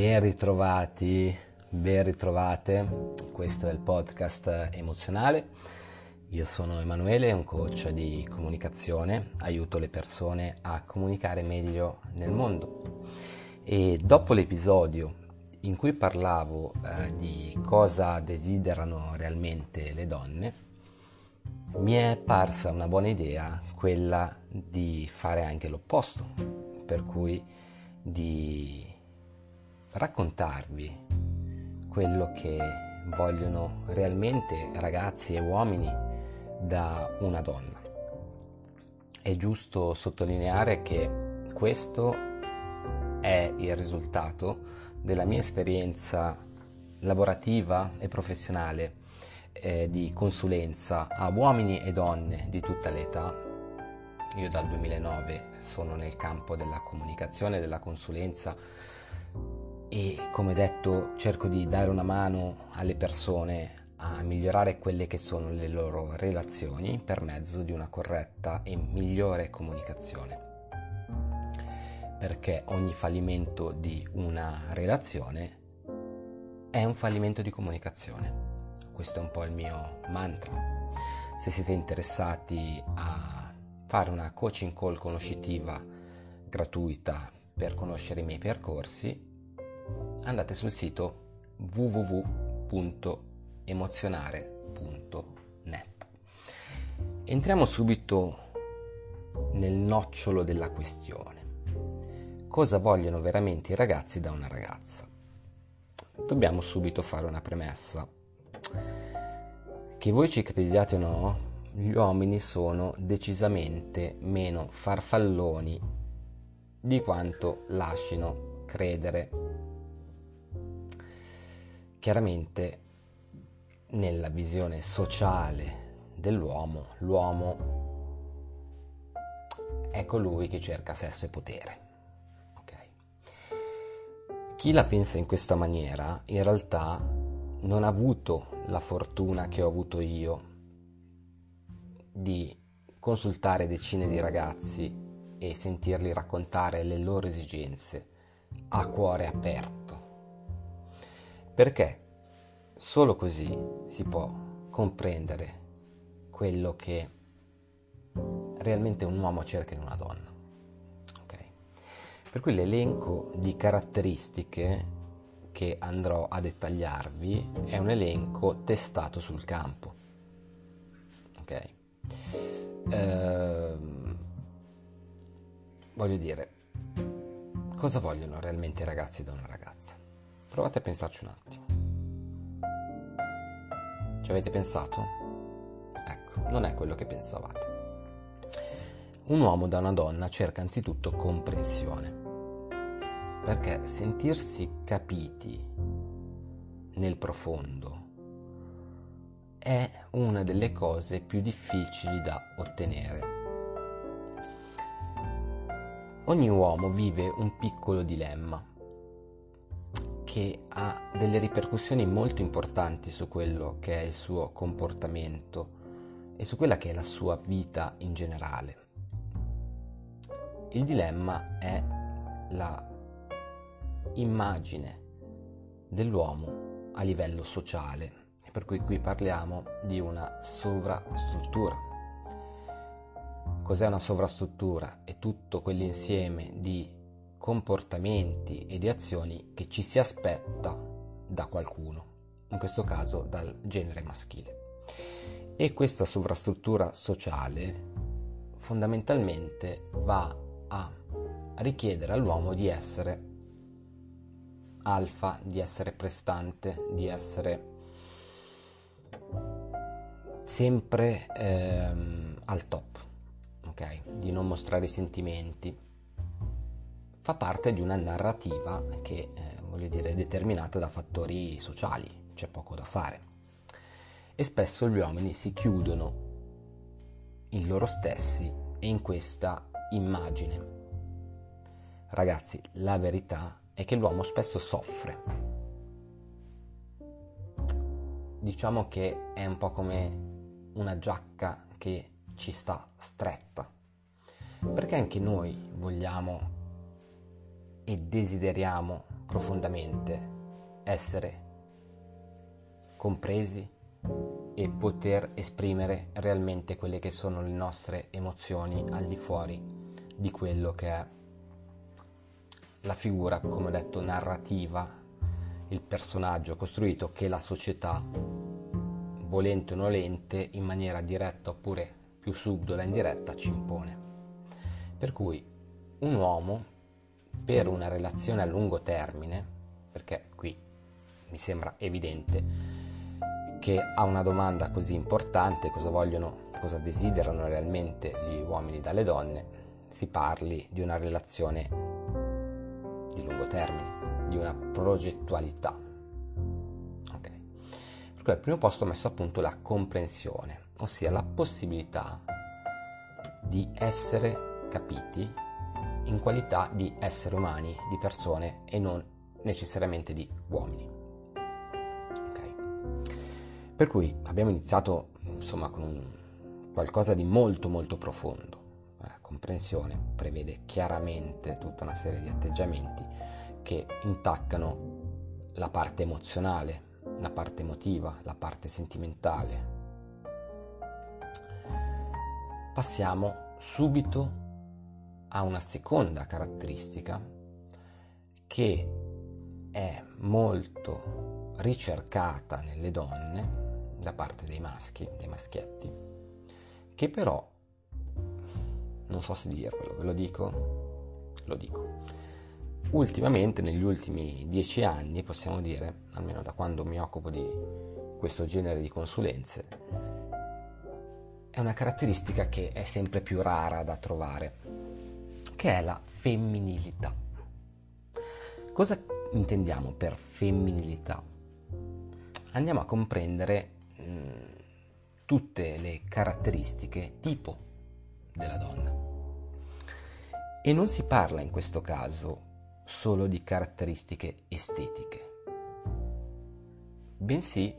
Ben ritrovati, ben ritrovate, questo è il podcast emozionale. Io sono Emanuele, un coach di comunicazione, aiuto le persone a comunicare meglio nel mondo. E dopo l'episodio in cui parlavo eh, di cosa desiderano realmente le donne, mi è parsa una buona idea quella di fare anche l'opposto, per cui di raccontarvi quello che vogliono realmente ragazzi e uomini da una donna. È giusto sottolineare che questo è il risultato della mia esperienza lavorativa e professionale eh, di consulenza a uomini e donne di tutta l'età. Io dal 2009 sono nel campo della comunicazione, della consulenza e come detto cerco di dare una mano alle persone a migliorare quelle che sono le loro relazioni per mezzo di una corretta e migliore comunicazione. Perché ogni fallimento di una relazione è un fallimento di comunicazione. Questo è un po' il mio mantra. Se siete interessati a fare una coaching call conoscitiva gratuita per conoscere i miei percorsi, andate sul sito www.emozionare.net. Entriamo subito nel nocciolo della questione. Cosa vogliono veramente i ragazzi da una ragazza? Dobbiamo subito fare una premessa. Che voi ci crediate o no, gli uomini sono decisamente meno farfalloni di quanto lasciano credere Chiaramente nella visione sociale dell'uomo, l'uomo è colui che cerca sesso e potere. Okay. Chi la pensa in questa maniera in realtà non ha avuto la fortuna che ho avuto io di consultare decine di ragazzi e sentirli raccontare le loro esigenze a cuore aperto perché solo così si può comprendere quello che realmente un uomo cerca in una donna. Okay? Per cui l'elenco di caratteristiche che andrò a dettagliarvi è un elenco testato sul campo. Ok? Ehm, voglio dire, cosa vogliono realmente i ragazzi da una ragazza? Provate a pensarci un attimo. Ci avete pensato? Ecco, non è quello che pensavate. Un uomo da una donna cerca anzitutto comprensione, perché sentirsi capiti nel profondo è una delle cose più difficili da ottenere. Ogni uomo vive un piccolo dilemma che ha delle ripercussioni molto importanti su quello che è il suo comportamento e su quella che è la sua vita in generale. Il dilemma è la immagine dell'uomo a livello sociale, per cui qui parliamo di una sovrastruttura. Cos'è una sovrastruttura? È tutto quell'insieme di comportamenti e di azioni che ci si aspetta da qualcuno, in questo caso dal genere maschile. E questa sovrastruttura sociale fondamentalmente va a richiedere all'uomo di essere alfa, di essere prestante, di essere sempre ehm, al top, ok? Di non mostrare sentimenti, fa parte di una narrativa che, eh, voglio dire, è determinata da fattori sociali, c'è poco da fare. E spesso gli uomini si chiudono in loro stessi e in questa immagine. Ragazzi, la verità è che l'uomo spesso soffre. Diciamo che è un po' come una giacca che ci sta stretta. Perché anche noi vogliamo e desideriamo profondamente essere compresi e poter esprimere realmente quelle che sono le nostre emozioni al di fuori di quello che è la figura, come ho detto, narrativa, il personaggio costruito che la società, volente o nolente, in maniera diretta oppure più subdola e indiretta, ci impone. Per cui un uomo, per una relazione a lungo termine, perché qui mi sembra evidente, che a una domanda così importante, cosa vogliono, cosa desiderano realmente gli uomini dalle donne, si parli di una relazione di lungo termine, di una progettualità. Ok. Per cui al primo posto ho messo appunto la comprensione, ossia la possibilità di essere capiti in qualità di esseri umani, di persone e non necessariamente di uomini. Per cui abbiamo iniziato insomma con un, qualcosa di molto molto profondo. La comprensione prevede chiaramente tutta una serie di atteggiamenti che intaccano la parte emozionale, la parte emotiva, la parte sentimentale. Passiamo subito a una seconda caratteristica che è molto ricercata nelle donne da parte dei maschi, dei maschietti, che però, non so se dirvelo, ve lo dico? Lo dico. Ultimamente, negli ultimi dieci anni, possiamo dire, almeno da quando mi occupo di questo genere di consulenze, è una caratteristica che è sempre più rara da trovare, che è la femminilità. Cosa intendiamo per femminilità? Andiamo a comprendere tutte le caratteristiche tipo della donna. E non si parla in questo caso solo di caratteristiche estetiche, bensì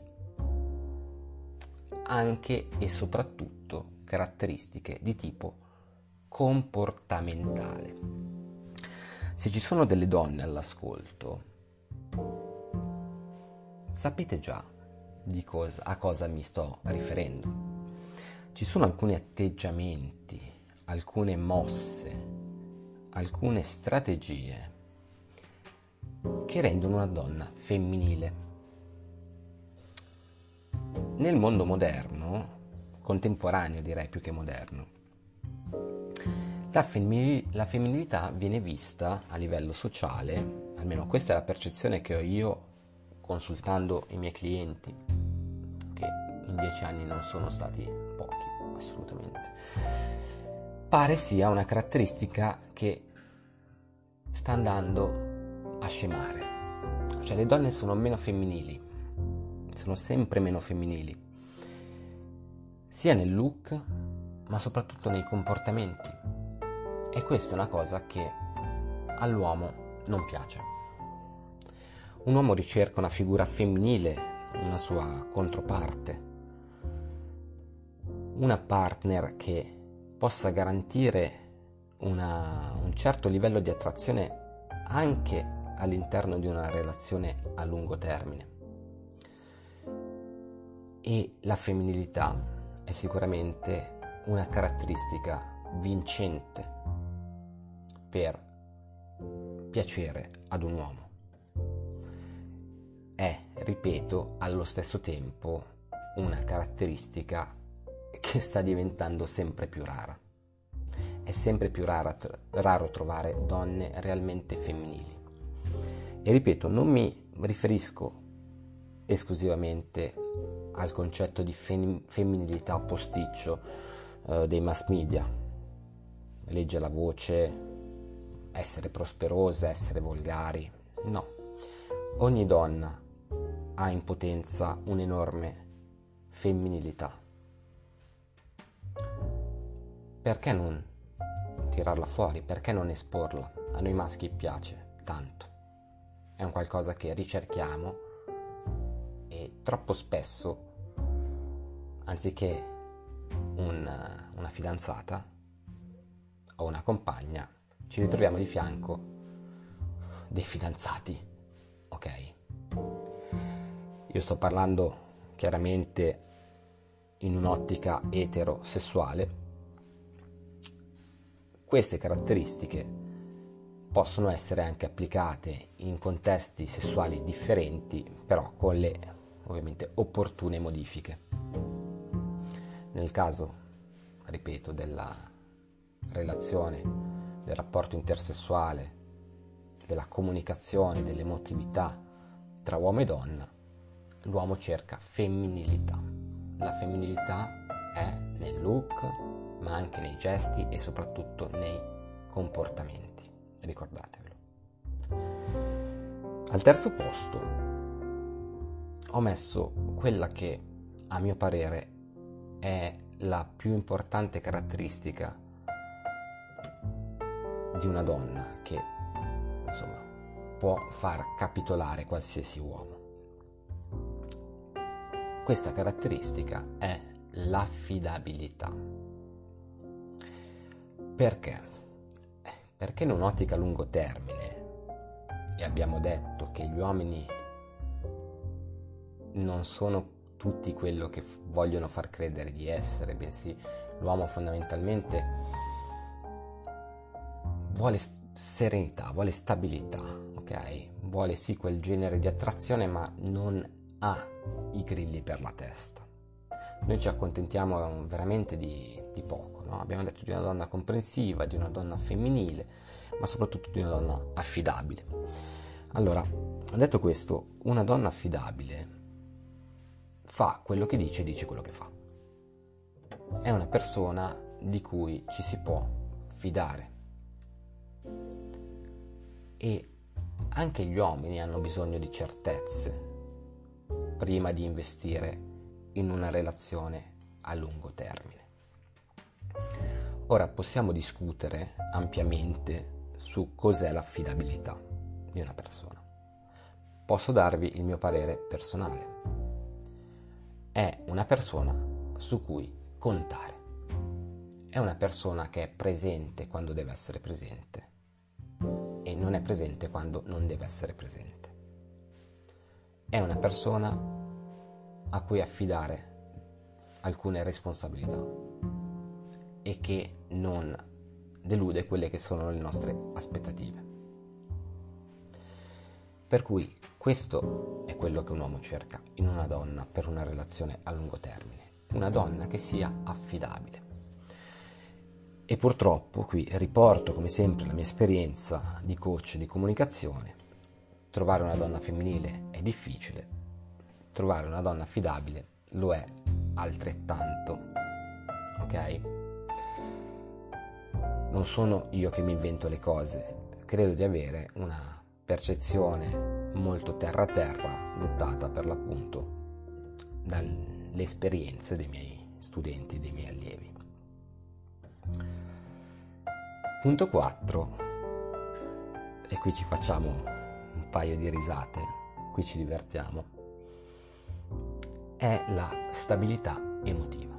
anche e soprattutto caratteristiche di tipo comportamentale. Se ci sono delle donne all'ascolto, sapete già cosa, a cosa mi sto riferendo. Ci sono alcuni atteggiamenti, alcune mosse, alcune strategie che rendono una donna femminile. Nel mondo moderno, contemporaneo direi più che moderno, la, femminil- la femminilità viene vista a livello sociale, almeno questa è la percezione che ho io consultando i miei clienti, che in dieci anni non sono stati pochi, assolutamente, pare sia una caratteristica che sta andando a scemare. Cioè le donne sono meno femminili, sono sempre meno femminili, sia nel look, ma soprattutto nei comportamenti. E questa è una cosa che all'uomo non piace. Un uomo ricerca una figura femminile, una sua controparte, una partner che possa garantire una, un certo livello di attrazione anche all'interno di una relazione a lungo termine. E la femminilità è sicuramente una caratteristica vincente per piacere ad un uomo è, ripeto, allo stesso tempo una caratteristica che sta diventando sempre più rara. È sempre più rara, raro trovare donne realmente femminili. E ripeto, non mi riferisco esclusivamente al concetto di fem- femminilità posticcio eh, dei mass media. Legge la voce, essere prosperose, essere volgari. No. Ogni donna ha in potenza un'enorme femminilità. Perché non tirarla fuori? Perché non esporla? A noi maschi piace tanto. È un qualcosa che ricerchiamo e troppo spesso, anziché un, una fidanzata o una compagna, ci ritroviamo di fianco dei fidanzati ok? Io sto parlando chiaramente in un'ottica eterosessuale. Queste caratteristiche possono essere anche applicate in contesti sessuali differenti, però con le ovviamente opportune modifiche. Nel caso, ripeto, della relazione, del rapporto intersessuale, della comunicazione, dell'emotività tra uomo e donna, l'uomo cerca femminilità. La femminilità è nel look, ma anche nei gesti e soprattutto nei comportamenti. Ricordatevelo. Al terzo posto ho messo quella che, a mio parere, è la più importante caratteristica di una donna che, insomma, può far capitolare qualsiasi uomo. Questa caratteristica è l'affidabilità. Perché? Perché in un'ottica a lungo termine, e abbiamo detto che gli uomini non sono tutti quello che vogliono far credere di essere, bensì l'uomo fondamentalmente vuole serenità, vuole stabilità, ok? Vuole sì quel genere di attrazione, ma non ha i grilli per la testa. Noi ci accontentiamo veramente di, di poco, no? abbiamo detto di una donna comprensiva, di una donna femminile, ma soprattutto di una donna affidabile. Allora, detto questo, una donna affidabile fa quello che dice e dice quello che fa. È una persona di cui ci si può fidare. E anche gli uomini hanno bisogno di certezze prima di investire in una relazione a lungo termine. Ora possiamo discutere ampiamente su cos'è l'affidabilità di una persona. Posso darvi il mio parere personale. È una persona su cui contare. È una persona che è presente quando deve essere presente non è presente quando non deve essere presente è una persona a cui affidare alcune responsabilità e che non delude quelle che sono le nostre aspettative. Per cui questo è quello che un uomo cerca in una donna per una relazione a lungo termine, una donna che sia affidabile. E purtroppo qui riporto come sempre la mia esperienza di coach di comunicazione Trovare una donna femminile è difficile, trovare una donna affidabile lo è altrettanto. Ok? Non sono io che mi invento le cose, credo di avere una percezione molto terra terra, dettata per l'appunto dalle esperienze dei miei studenti, dei miei allievi. Punto 4. E qui ci facciamo un paio di risate, qui ci divertiamo, è la stabilità emotiva.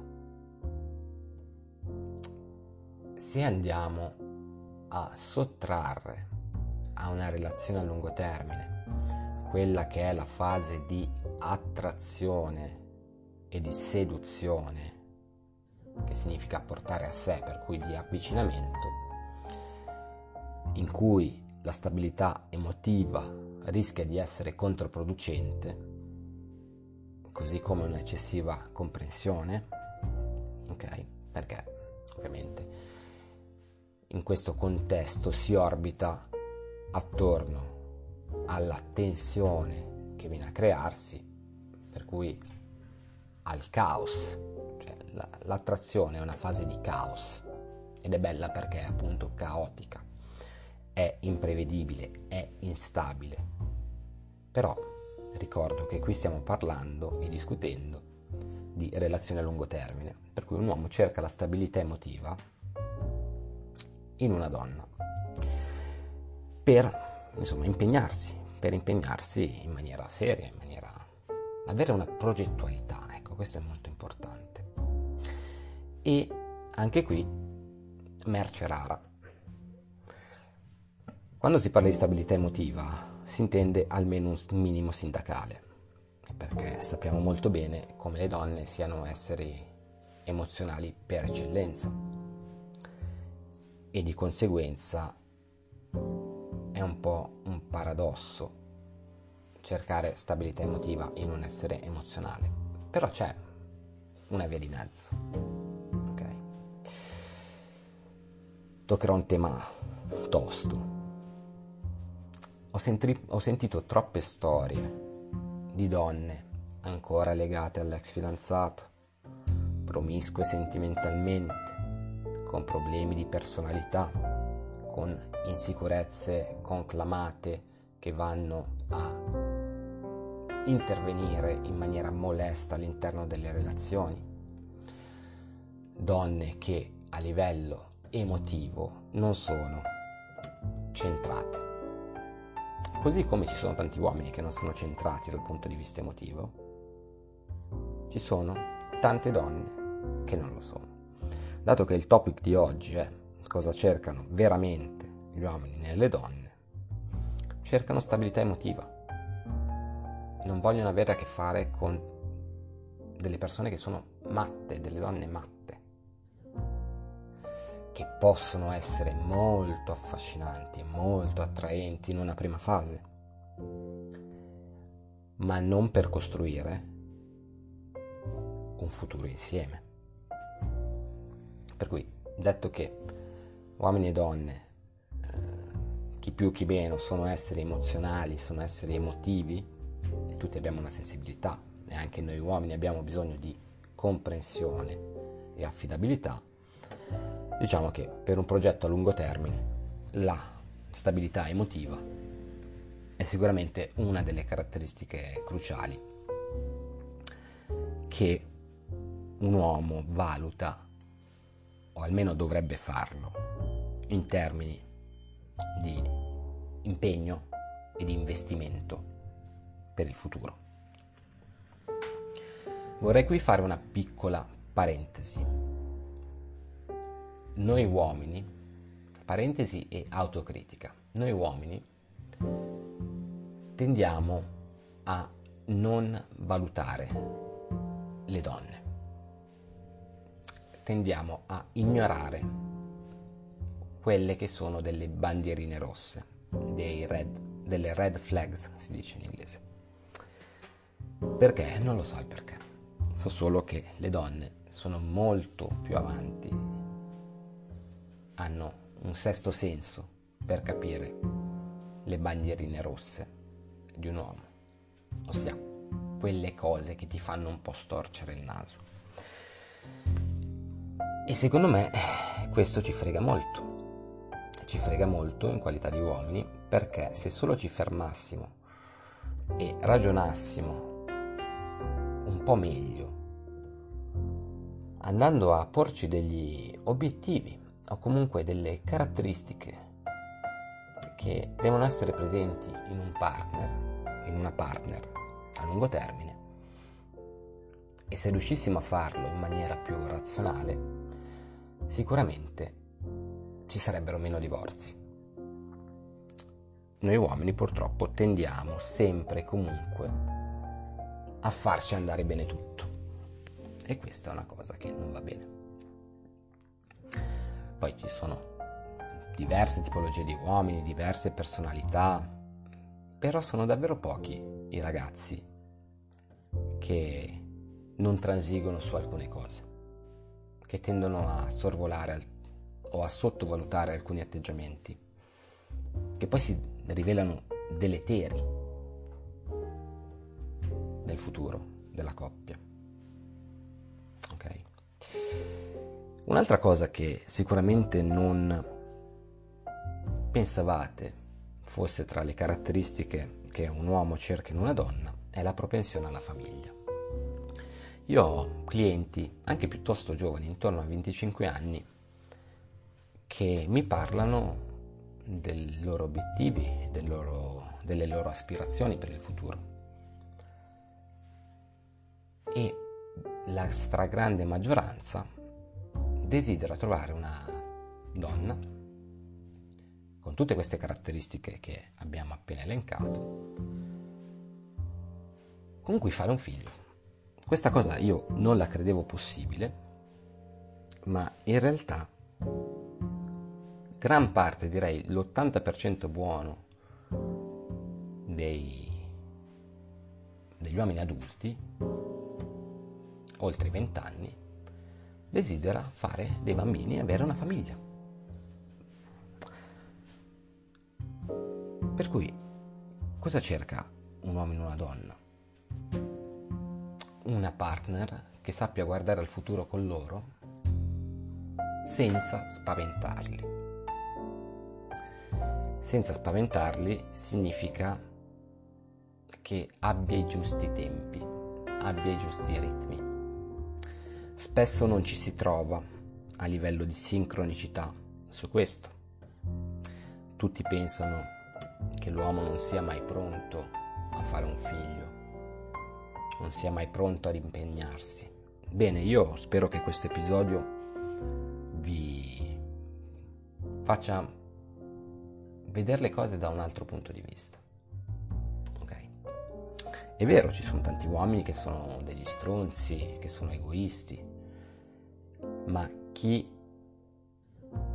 Se andiamo a sottrarre a una relazione a lungo termine quella che è la fase di attrazione e di seduzione, che significa portare a sé, per cui di avvicinamento, in cui la stabilità emotiva rischia di essere controproducente, così come un'eccessiva comprensione, ok? Perché ovviamente in questo contesto si orbita attorno alla tensione che viene a crearsi, per cui al caos, cioè la, l'attrazione è una fase di caos ed è bella perché è appunto caotica è imprevedibile, è instabile. Però ricordo che qui stiamo parlando e discutendo di relazioni a lungo termine, per cui un uomo cerca la stabilità emotiva in una donna per insomma impegnarsi, per impegnarsi in maniera seria, in maniera avere una progettualità, ecco, questo è molto importante. E anche qui merce rara quando si parla di stabilità emotiva, si intende almeno un minimo sindacale, perché sappiamo molto bene come le donne siano esseri emozionali per eccellenza e di conseguenza è un po' un paradosso cercare stabilità emotiva in un essere emozionale, però c'è una via di mezzo. Toccherò un tema tosto. Ho, senti- ho sentito troppe storie di donne ancora legate all'ex fidanzato, promiscue sentimentalmente, con problemi di personalità, con insicurezze conclamate che vanno a intervenire in maniera molesta all'interno delle relazioni, donne che a livello emotivo non sono centrate. Così come ci sono tanti uomini che non sono centrati dal punto di vista emotivo, ci sono tante donne che non lo sono. Dato che il topic di oggi è cosa cercano veramente gli uomini nelle donne, cercano stabilità emotiva non vogliono avere a che fare con delle persone che sono matte, delle donne matte, che possono essere molto affascinanti e molto attraenti in una prima fase, ma non per costruire un futuro insieme. Per cui, detto che uomini e donne, eh, chi più chi meno, sono esseri emozionali, sono esseri emotivi, e tutti abbiamo una sensibilità e anche noi uomini abbiamo bisogno di comprensione e affidabilità, diciamo che per un progetto a lungo termine la stabilità emotiva è sicuramente una delle caratteristiche cruciali che un uomo valuta, o almeno dovrebbe farlo, in termini di impegno e di investimento per il futuro. Vorrei qui fare una piccola parentesi. Noi uomini, parentesi e autocritica, noi uomini tendiamo a non valutare le donne, tendiamo a ignorare quelle che sono delle bandierine rosse, red, delle red flags si dice in inglese. Perché? Non lo so il perché. So solo che le donne sono molto più avanti, hanno un sesto senso per capire le bandierine rosse di un uomo, ossia quelle cose che ti fanno un po' storcere il naso. E secondo me questo ci frega molto, ci frega molto in qualità di uomini perché se solo ci fermassimo e ragionassimo un po' meglio, andando a porci degli obiettivi o comunque delle caratteristiche che devono essere presenti in un partner, in una partner a lungo termine. E se riuscissimo a farlo in maniera più razionale, sicuramente ci sarebbero meno divorzi. Noi uomini purtroppo tendiamo sempre e comunque a farci andare bene tutto. E questa è una cosa che non va bene. Poi ci sono diverse tipologie di uomini, diverse personalità, però sono davvero pochi i ragazzi che non transigono su alcune cose, che tendono a sorvolare o a sottovalutare alcuni atteggiamenti, che poi si rivelano deleteri nel futuro della coppia. Ok? Un'altra cosa che sicuramente non pensavate fosse tra le caratteristiche che un uomo cerca in una donna è la propensione alla famiglia. Io ho clienti anche piuttosto giovani, intorno a 25 anni, che mi parlano dei loro obiettivi, del loro, delle loro aspirazioni per il futuro e la stragrande maggioranza desidera trovare una donna con tutte queste caratteristiche che abbiamo appena elencato, con cui fare un figlio. Questa cosa io non la credevo possibile, ma in realtà gran parte, direi l'80% buono dei, degli uomini adulti, oltre i 20 anni, desidera fare dei bambini e avere una famiglia. Per cui, cosa cerca un uomo in una donna? Una partner che sappia guardare al futuro con loro senza spaventarli. Senza spaventarli significa che abbia i giusti tempi, abbia i giusti ritmi. Spesso non ci si trova a livello di sincronicità su questo. Tutti pensano che l'uomo non sia mai pronto a fare un figlio, non sia mai pronto ad impegnarsi. Bene, io spero che questo episodio vi faccia vedere le cose da un altro punto di vista. È vero, ci sono tanti uomini che sono degli stronzi, che sono egoisti, ma chi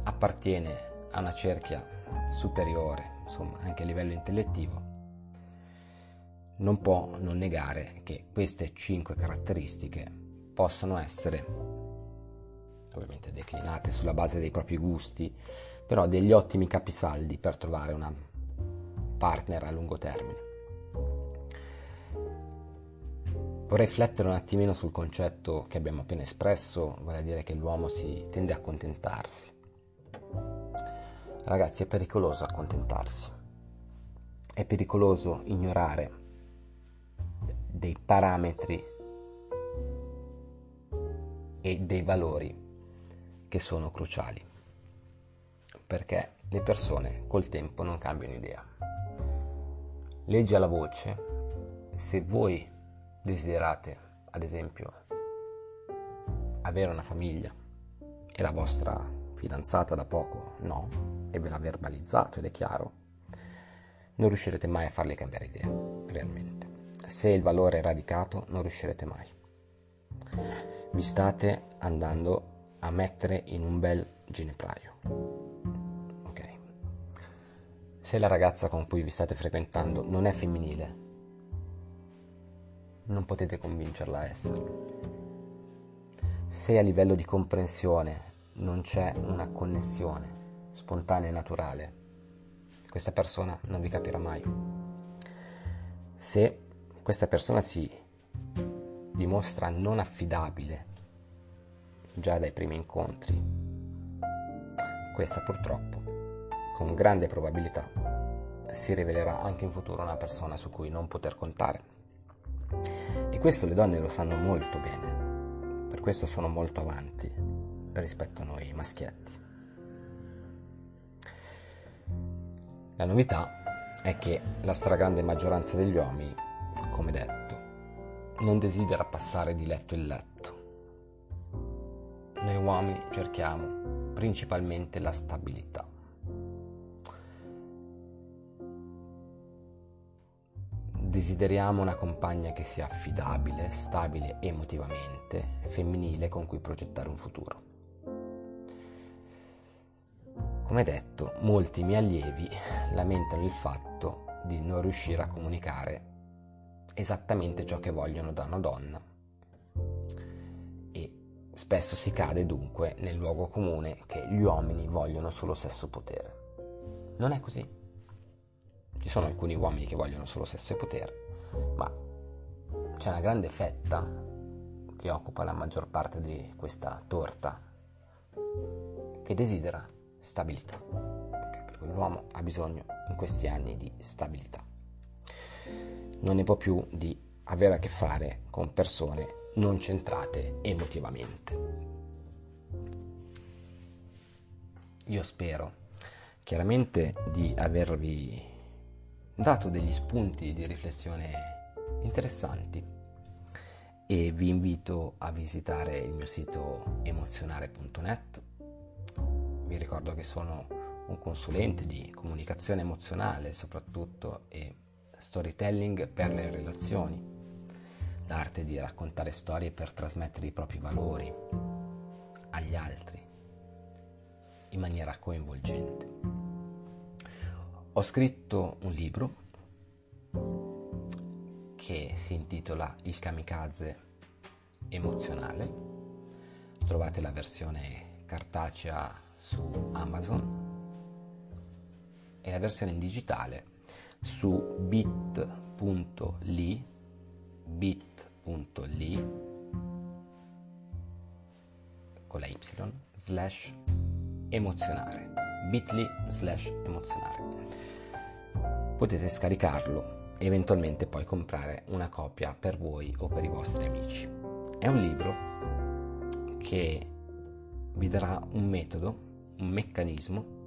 appartiene a una cerchia superiore, insomma, anche a livello intellettivo, non può non negare che queste cinque caratteristiche possano essere ovviamente declinate sulla base dei propri gusti, però degli ottimi capisaldi per trovare una partner a lungo termine. Vorrei riflettere un attimino sul concetto che abbiamo appena espresso, vale a dire che l'uomo si tende a accontentarsi. Ragazzi, è pericoloso accontentarsi. È pericoloso ignorare dei parametri e dei valori che sono cruciali, perché le persone col tempo non cambiano idea. Leggi alla voce, se voi desiderate, ad esempio, avere una famiglia e la vostra fidanzata da poco no, e ve l'ha verbalizzato ed è chiaro, non riuscirete mai a farle cambiare idea, realmente. Se il valore è radicato, non riuscirete mai. Vi state andando a mettere in un bel ginepraio. Ok. Se la ragazza con cui vi state frequentando non è femminile, non potete convincerla a esserlo. Se a livello di comprensione non c'è una connessione spontanea e naturale, questa persona non vi capirà mai. Se questa persona si dimostra non affidabile già dai primi incontri, questa purtroppo, con grande probabilità, si rivelerà anche in futuro una persona su cui non poter contare. E questo le donne lo sanno molto bene, per questo sono molto avanti rispetto a noi maschietti. La novità è che la stragrande maggioranza degli uomini, come detto, non desidera passare di letto in letto. Noi uomini cerchiamo principalmente la stabilità. Desideriamo una compagna che sia affidabile, stabile emotivamente, femminile con cui progettare un futuro. Come detto, molti miei allievi lamentano il fatto di non riuscire a comunicare esattamente ciò che vogliono da una donna e spesso si cade dunque nel luogo comune che gli uomini vogliono solo sesso potere. Non è così. Ci sono alcuni uomini che vogliono solo sesso e potere, ma c'è una grande fetta che occupa la maggior parte di questa torta che desidera stabilità. L'uomo ha bisogno in questi anni di stabilità. Non ne può più di avere a che fare con persone non centrate emotivamente. Io spero chiaramente di avervi dato degli spunti di riflessione interessanti e vi invito a visitare il mio sito emozionare.net. Vi ricordo che sono un consulente di comunicazione emozionale soprattutto e storytelling per le relazioni, l'arte di raccontare storie per trasmettere i propri valori agli altri in maniera coinvolgente. Ho scritto un libro che si intitola Il kamikaze emozionale. Trovate la versione cartacea su Amazon e la versione in digitale su bit.ly bit.ly con la y slash emozionare bit.ly slash emozionare potete scaricarlo e eventualmente poi comprare una copia per voi o per i vostri amici è un libro che vi darà un metodo un meccanismo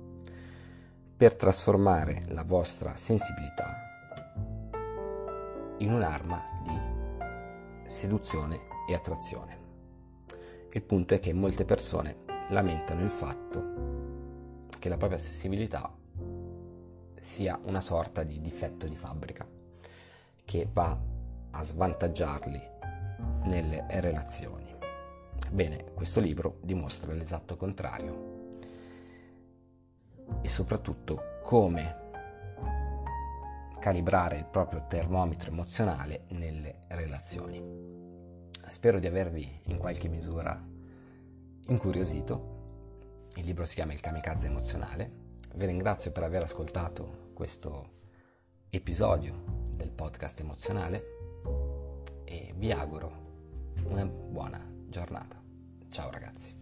per trasformare la vostra sensibilità in un'arma di seduzione e attrazione. Il punto è che molte persone lamentano il fatto che la propria sensibilità sia una sorta di difetto di fabbrica che va a svantaggiarli nelle relazioni. Bene, questo libro dimostra l'esatto contrario e soprattutto come calibrare il proprio termometro emozionale nelle relazioni. Spero di avervi in qualche misura incuriosito. Il libro si chiama Il kamikaze emozionale. Vi ringrazio per aver ascoltato questo episodio del podcast emozionale e vi auguro una buona giornata. Ciao ragazzi.